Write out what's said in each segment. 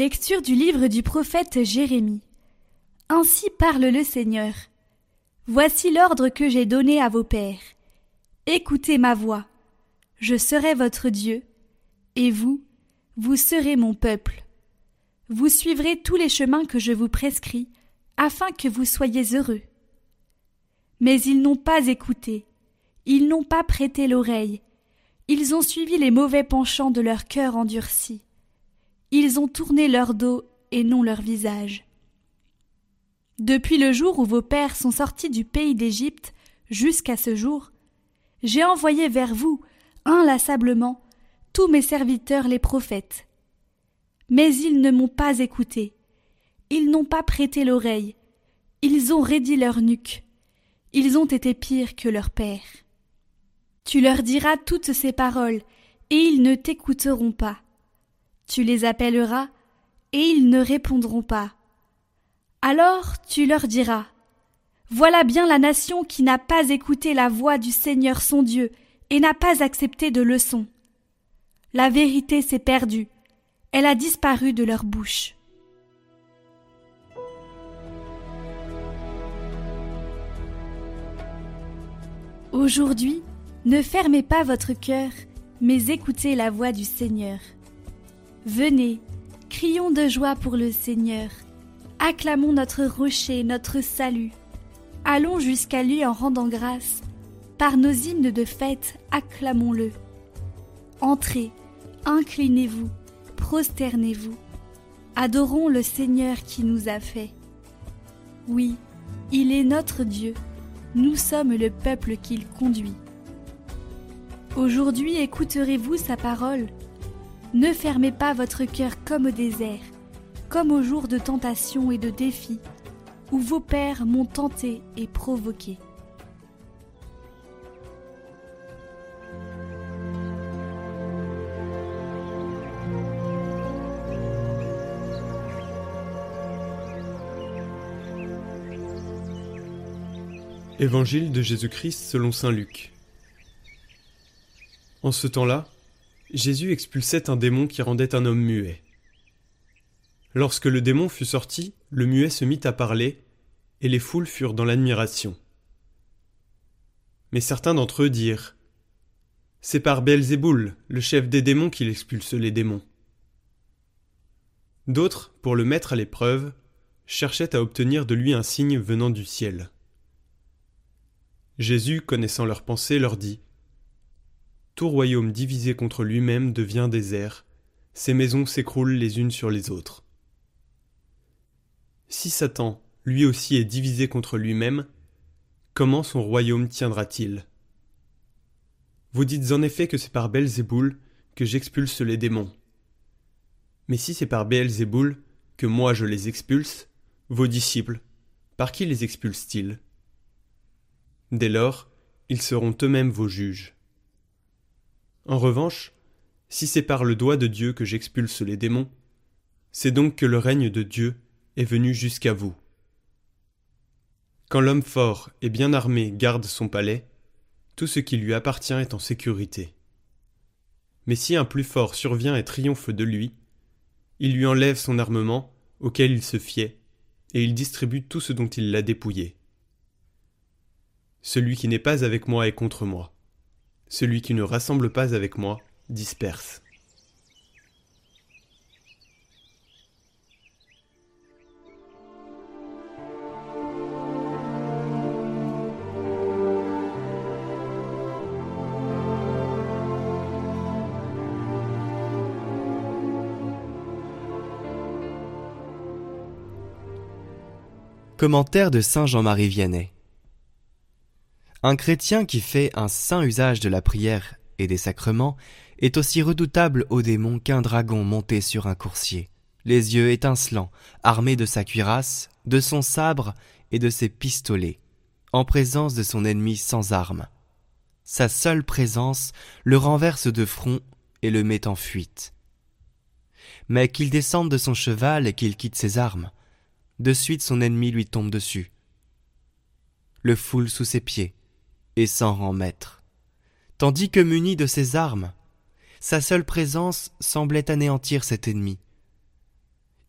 Lecture du livre du prophète Jérémie. Ainsi parle le Seigneur. Voici l'ordre que j'ai donné à vos pères. Écoutez ma voix. Je serai votre Dieu, et vous, vous serez mon peuple. Vous suivrez tous les chemins que je vous prescris, afin que vous soyez heureux. Mais ils n'ont pas écouté, ils n'ont pas prêté l'oreille, ils ont suivi les mauvais penchants de leur cœur endurci. Ils ont tourné leur dos et non leur visage. Depuis le jour où vos pères sont sortis du pays d'Égypte jusqu'à ce jour, j'ai envoyé vers vous, inlassablement, tous mes serviteurs les prophètes. Mais ils ne m'ont pas écouté, ils n'ont pas prêté l'oreille, ils ont raidi leur nuque, ils ont été pires que leurs pères. Tu leur diras toutes ces paroles, et ils ne t'écouteront pas. Tu les appelleras, et ils ne répondront pas. Alors tu leur diras Voilà bien la nation qui n'a pas écouté la voix du Seigneur son Dieu, et n'a pas accepté de leçon. La vérité s'est perdue, elle a disparu de leur bouche. Aujourd'hui, ne fermez pas votre cœur, mais écoutez la voix du Seigneur. Venez, crions de joie pour le Seigneur, acclamons notre rocher, notre salut. Allons jusqu'à lui en rendant grâce, par nos hymnes de fête, acclamons-le. Entrez, inclinez-vous, prosternez-vous, adorons le Seigneur qui nous a fait. Oui, il est notre Dieu, nous sommes le peuple qu'il conduit. Aujourd'hui écouterez-vous sa parole Ne fermez pas votre cœur comme au désert, comme au jour de tentation et de défi, où vos pères m'ont tenté et provoqué. Évangile de Jésus-Christ selon Saint Luc. En ce temps-là, Jésus expulsait un démon qui rendait un homme muet. Lorsque le démon fut sorti, le muet se mit à parler, et les foules furent dans l'admiration. Mais certains d'entre eux dirent C'est par Belzéboul, le chef des démons, qu'il expulse les démons. D'autres, pour le mettre à l'épreuve, cherchaient à obtenir de lui un signe venant du ciel. Jésus, connaissant leurs pensées, leur dit tout royaume divisé contre lui-même devient désert, ses maisons s'écroulent les unes sur les autres. Si Satan, lui aussi, est divisé contre lui-même, comment son royaume tiendra-t-il? Vous dites en effet que c'est par Belzéboul que j'expulse les démons. Mais si c'est par Belzéboul que moi je les expulse, vos disciples, par qui les expulsent-ils? Dès lors, ils seront eux-mêmes vos juges. En revanche, si c'est par le doigt de Dieu que j'expulse les démons, c'est donc que le règne de Dieu est venu jusqu'à vous. Quand l'homme fort et bien armé garde son palais, tout ce qui lui appartient est en sécurité. Mais si un plus fort survient et triomphe de lui, il lui enlève son armement auquel il se fiait, et il distribue tout ce dont il l'a dépouillé. Celui qui n'est pas avec moi est contre moi. Celui qui ne rassemble pas avec moi disperse. Commentaire de Saint Jean-Marie Vianney un chrétien qui fait un saint usage de la prière et des sacrements est aussi redoutable au démon qu'un dragon monté sur un coursier, les yeux étincelants, armé de sa cuirasse, de son sabre et de ses pistolets, en présence de son ennemi sans armes. Sa seule présence le renverse de front et le met en fuite. Mais qu'il descende de son cheval et qu'il quitte ses armes, de suite son ennemi lui tombe dessus, le foule sous ses pieds, et s'en rend maître. Tandis que muni de ses armes, sa seule présence semblait anéantir cet ennemi.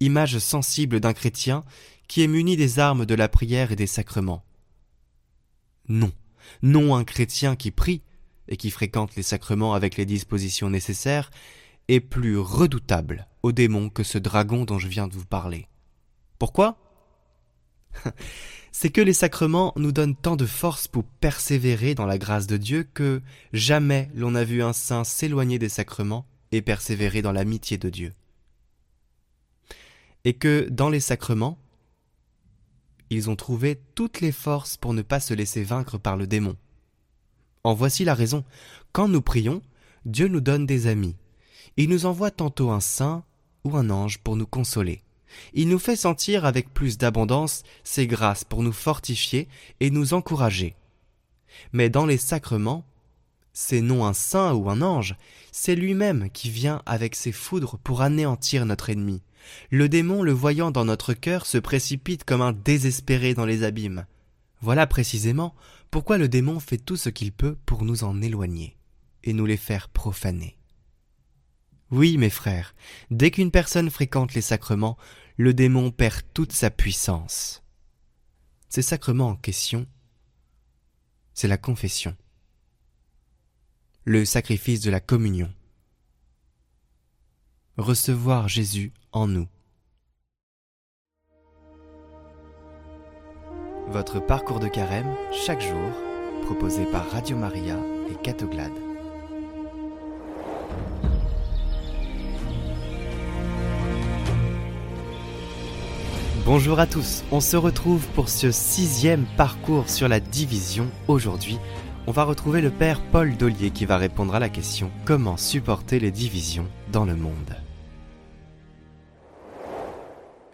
image sensible d'un chrétien qui est muni des armes de la prière et des sacrements. Non, non un chrétien qui prie et qui fréquente les sacrements avec les dispositions nécessaires est plus redoutable au démon que ce dragon dont je viens de vous parler. Pourquoi? C'est que les sacrements nous donnent tant de force pour persévérer dans la grâce de Dieu que jamais l'on n'a vu un saint s'éloigner des sacrements et persévérer dans l'amitié de Dieu. Et que dans les sacrements, ils ont trouvé toutes les forces pour ne pas se laisser vaincre par le démon. En voici la raison. Quand nous prions, Dieu nous donne des amis. Il nous envoie tantôt un saint ou un ange pour nous consoler. Il nous fait sentir avec plus d'abondance ses grâces pour nous fortifier et nous encourager. Mais dans les sacrements, c'est non un saint ou un ange, c'est lui-même qui vient avec ses foudres pour anéantir notre ennemi. Le démon, le voyant dans notre cœur, se précipite comme un désespéré dans les abîmes. Voilà précisément pourquoi le démon fait tout ce qu'il peut pour nous en éloigner et nous les faire profaner. Oui, mes frères, dès qu'une personne fréquente les sacrements, le démon perd toute sa puissance. Ces sacrements en question, c'est la confession, le sacrifice de la communion, recevoir Jésus en nous. Votre parcours de carême, chaque jour, proposé par Radio Maria et Catoglade. Bonjour à tous, on se retrouve pour ce sixième parcours sur la division. Aujourd'hui, on va retrouver le Père Paul Dollier qui va répondre à la question comment supporter les divisions dans le monde?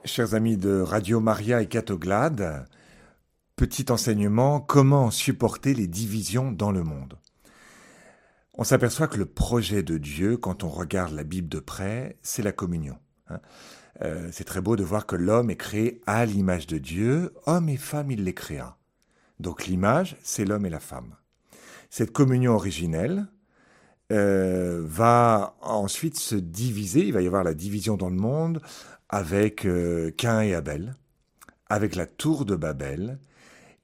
Chers amis de Radio Maria et Catoglade, petit enseignement, comment supporter les divisions dans le monde? On s'aperçoit que le projet de Dieu, quand on regarde la Bible de près, c'est la communion. Hein. Euh, c'est très beau de voir que l'homme est créé à l'image de Dieu, homme et femme, il les créa. Donc l'image, c'est l'homme et la femme. Cette communion originelle euh, va ensuite se diviser, il va y avoir la division dans le monde avec euh, Cain et Abel, avec la tour de Babel,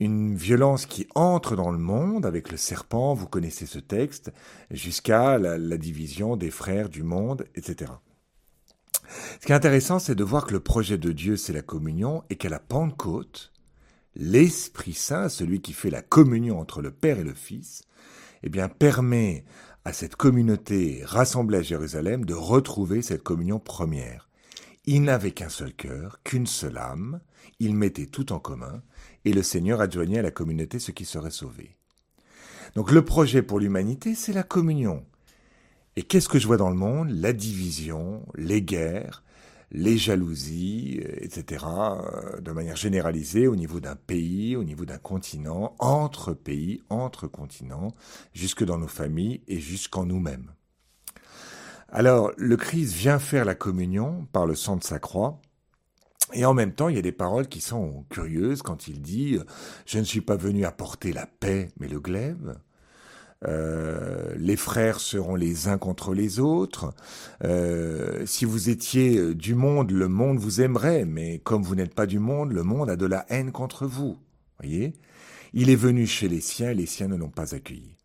une violence qui entre dans le monde avec le serpent, vous connaissez ce texte, jusqu'à la division des frères du monde, etc. Ce qui est intéressant, c'est de voir que le projet de Dieu, c'est la communion, et qu'à la Pentecôte, l'Esprit Saint, celui qui fait la communion entre le Père et le Fils, eh bien, permet à cette communauté rassemblée à Jérusalem de retrouver cette communion première. Il n'avait qu'un seul cœur, qu'une seule âme, il mettait tout en commun, et le Seigneur adjoignait à la communauté ce qui serait sauvé. Donc le projet pour l'humanité, c'est la communion. Et qu'est-ce que je vois dans le monde? La division, les guerres, les jalousies, euh, etc., euh, de manière généralisée au niveau d'un pays, au niveau d'un continent, entre pays, entre continents, jusque dans nos familles et jusqu'en nous-mêmes. Alors, le Christ vient faire la communion par le sang de sa croix, et en même temps, il y a des paroles qui sont curieuses quand il dit ⁇ Je ne suis pas venu apporter la paix, mais le glaive ⁇ euh, les frères seront les uns contre les autres. Euh, si vous étiez du monde, le monde vous aimerait, mais comme vous n'êtes pas du monde, le monde a de la haine contre vous. Voyez? Il est venu chez les siens, les siens ne l'ont pas accueilli.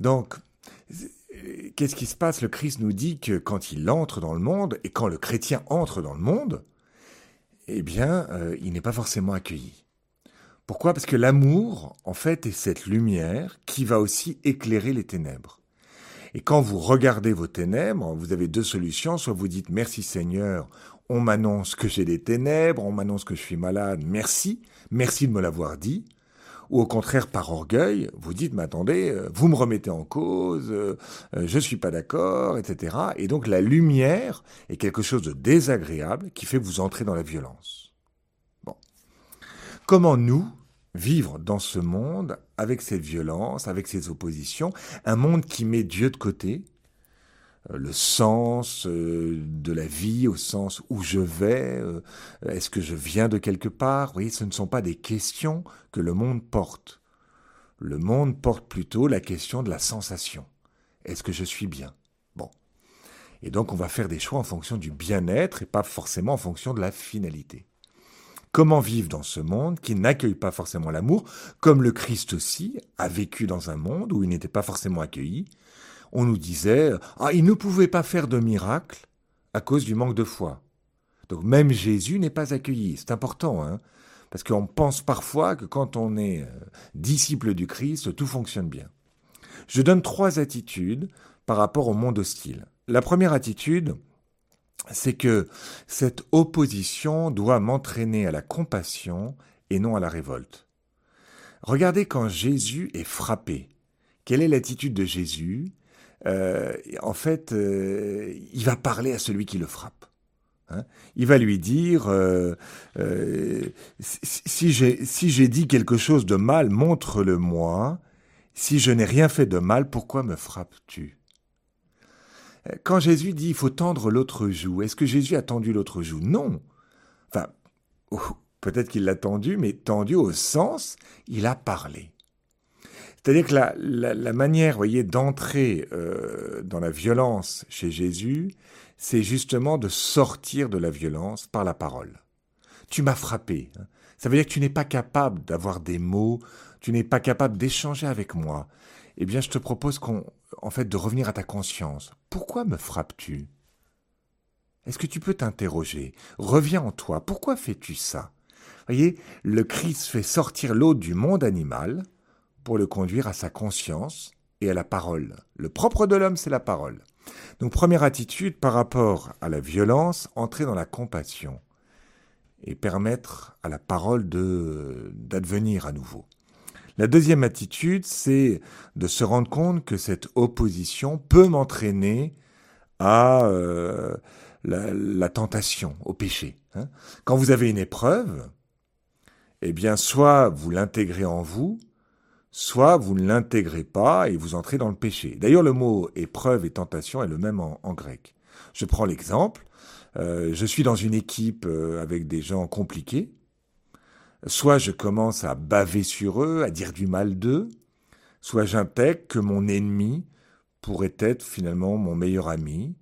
Donc, qu'est-ce qui se passe? Le Christ nous dit que quand il entre dans le monde, et quand le chrétien entre dans le monde, eh bien, euh, il n'est pas forcément accueilli. Pourquoi? Parce que l'amour, en fait, est cette lumière qui va aussi éclairer les ténèbres. Et quand vous regardez vos ténèbres, vous avez deux solutions. Soit vous dites merci Seigneur, on m'annonce que j'ai des ténèbres, on m'annonce que je suis malade, merci, merci de me l'avoir dit. Ou au contraire, par orgueil, vous dites, mais attendez, euh, vous me remettez en cause, euh, euh, je ne suis pas d'accord, etc. Et donc la lumière est quelque chose de désagréable qui fait vous entrez dans la violence. Comment nous vivre dans ce monde avec cette violence, avec ces oppositions, un monde qui met Dieu de côté, euh, le sens euh, de la vie au sens où je vais, euh, est-ce que je viens de quelque part? Vous voyez, ce ne sont pas des questions que le monde porte. Le monde porte plutôt la question de la sensation. Est-ce que je suis bien? Bon. Et donc on va faire des choix en fonction du bien-être et pas forcément en fonction de la finalité. Comment vivre dans ce monde qui n'accueille pas forcément l'amour, comme le Christ aussi a vécu dans un monde où il n'était pas forcément accueilli. On nous disait, ah, il ne pouvait pas faire de miracle à cause du manque de foi. Donc même Jésus n'est pas accueilli. C'est important, hein parce qu'on pense parfois que quand on est euh, disciple du Christ, tout fonctionne bien. Je donne trois attitudes par rapport au monde hostile. La première attitude, c'est que cette opposition doit m'entraîner à la compassion et non à la révolte. Regardez quand Jésus est frappé. Quelle est l'attitude de Jésus? Euh, En fait, euh, il va parler à celui qui le frappe. Hein. il va lui dire euh, euh, si j'ai si dit quelque chose de mal, montre-le-moi. Si je n'ai rien fait de mal, pourquoi me frappes-tu? Quand Jésus dit il faut tendre l'autre joue, est-ce que Jésus a tendu l'autre joue? Non. Enfin, peut-être qu'il l'a tendu, mais tendu au sens il a parlé. C'est-à-dire que la, la, manière, voyez, d'entrer euh, dans la violence chez Jésus, c'est justement de sortir de la violence par la parole. Tu m'as frappé. Hein. Ça veut dire que tu n'es pas capable d'avoir des mots, tu n'es pas capable d'échanger avec moi. Eh bien, je te propose qu'on, en fait, de revenir à ta conscience. Pourquoi me frappes-tu? Est-ce que tu peux t'interroger? Reviens en toi. Pourquoi fais-tu ça? Voyez, le Christ fait sortir l'autre du monde animal pour le conduire à sa conscience et à la parole. Le propre de l'homme, c'est la parole. Donc première attitude par rapport à la violence, entrer dans la compassion et permettre à la parole de d'advenir à nouveau. La deuxième attitude, c'est de se rendre compte que cette opposition peut m'entraîner à euh, la, tentation, au péché. Hein. Quand vous avez une épreuve, eh bien, soit vous l'intégrez en vous, soit vous ne l'intégrez pas et vous entrez dans le péché. D'ailleurs, le mot épreuve et tentation est le même en, grec. Je prends l'exemple. Euh, je suis dans une équipe euh, avec des gens compliqués. Soit je commence à baver sur eux, à dire du mal d'eux, soit j'intègre que mon ennemi pourrait être finalement mon meilleur ami,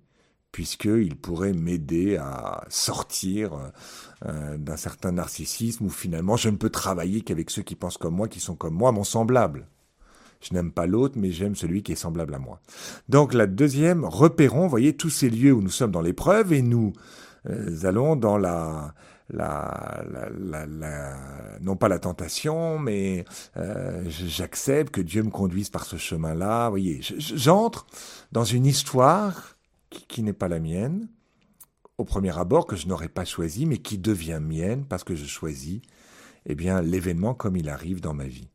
puisqu'il pourrait m'aider à sortir euh, d'un certain narcissisme où finalement je ne peux travailler qu'avec ceux qui pensent comme moi, qui sont comme moi, mon semblable. Je n'aime pas l'autre, mais j'aime celui qui est semblable à moi. Donc la deuxième, repérons, voyez, tous ces lieux où nous sommes dans l'épreuve et nous euh, allons dans la, la, la, la, non pas la tentation, mais euh, j'accepte que Dieu me conduise par ce chemin-là. Voyez, j'entre dans une histoire qui, n'est pas la mienne, au premier abord que je n'aurais pas choisi, mais qui devient mienne parce que je choisis eh bien l'événement comme il arrive dans ma vie.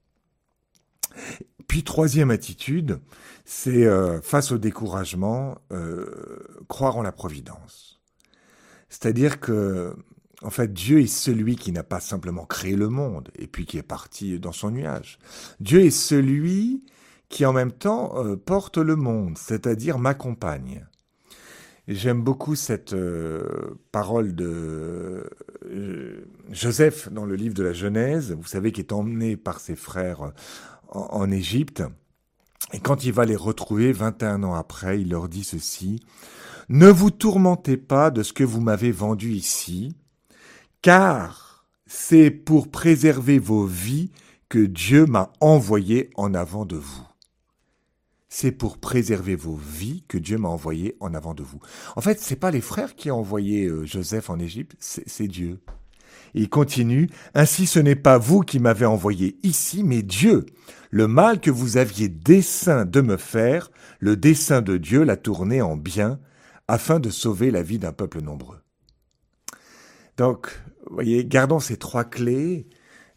Puis troisième attitude, c'est euh, face au découragement, euh, croire en la providence. C'est-à-dire que en fait, Dieu est celui qui n'a pas simplement créé le monde et puis qui est parti dans son nuage. Dieu est celui qui en même temps euh, porte le monde, c'est-à-dire m'accompagne. J'aime beaucoup cette euh, parole de euh, Joseph dans le livre de la Genèse, vous savez, qui est emmené par ses frères en, Égypte. Et quand il va les retrouver 21 ans après, il leur dit ceci, Ne vous tourmentez pas de ce que vous m'avez vendu ici, car c'est pour préserver vos vies que Dieu m'a envoyé en avant de vous c'est pour préserver vos vies que Dieu m'a envoyé en avant de vous. En fait, c'est pas les frères qui ont envoyé euh, Joseph en Égypte, c'est Dieu. Il continue, ainsi ce n'est pas vous qui m'avez envoyé ici, mais Dieu. Le mal que vous aviez dessein de me faire, le dessein de Dieu l'a tourné en bien, afin de sauver la vie d'un peuple nombreux. Donc, voyez, gardons ces trois clés.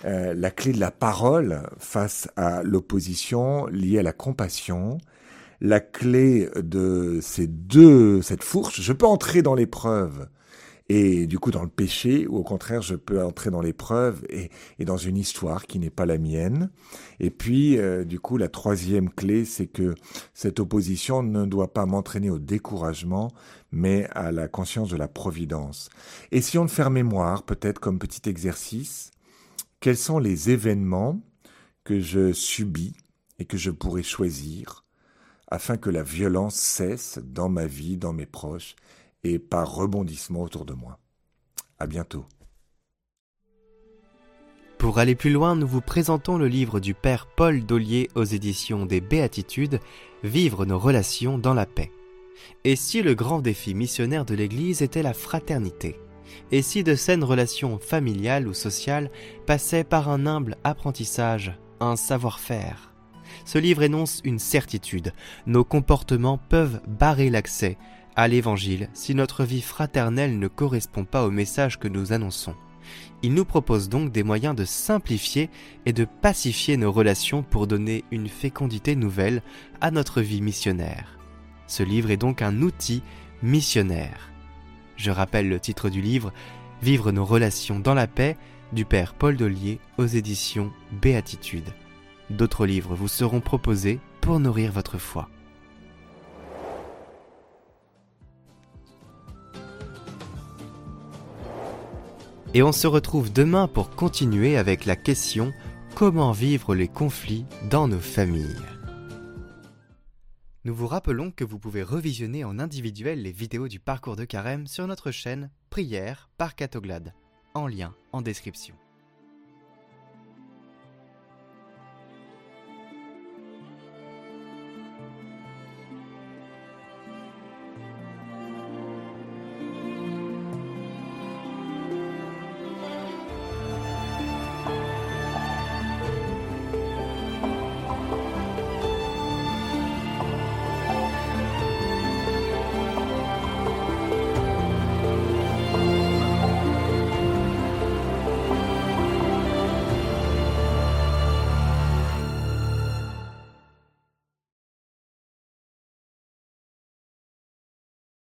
Euh, la clé de la parole face à l'opposition liée à la compassion, la clé de ces deux, cette fourche, je peux entrer dans l'épreuve et du coup dans le péché, ou au contraire, je peux entrer dans l'épreuve et, dans une histoire qui n'est pas la mienne. Et puis, euh, du coup, la troisième clé, c'est que cette opposition ne doit pas m'entraîner au découragement, mais à la conscience de la providence. Et si on de faire mémoire, peut-être comme petit exercice, quels sont les événements que je subis et que je pourrais choisir afin que la violence cesse dans ma vie, dans mes proches et par rebondissement autour de moi. À bientôt. Pour aller plus loin, nous vous présentons le livre du Père Paul Dollier aux éditions des Béatitudes, Vivre nos relations dans la paix. Et si le grand défi missionnaire de l'Église était la fraternité? Et si de saines relations familiales ou sociales passaient par un humble apprentissage, un savoir-faire? Ce livre énonce une certitude. Nos comportements peuvent barrer l'accès à l'Évangile si notre vie fraternelle ne correspond pas au message que nous annonçons. Il nous propose donc des moyens de simplifier et de pacifier nos relations pour donner une fécondité nouvelle à notre vie missionnaire. Ce livre est donc un outil missionnaire. Je rappelle le titre du livre Vivre nos relations dans la paix du Père Paul Dollier aux éditions Béatitude. D'autres livres vous seront proposés pour nourrir votre foi. Et on se retrouve demain pour continuer avec la question Comment vivre les conflits dans nos familles? Nous vous rappelons que vous pouvez revisionner en individuel les vidéos du parcours de carême sur notre chaîne Prière par Catoglade, en lien en description.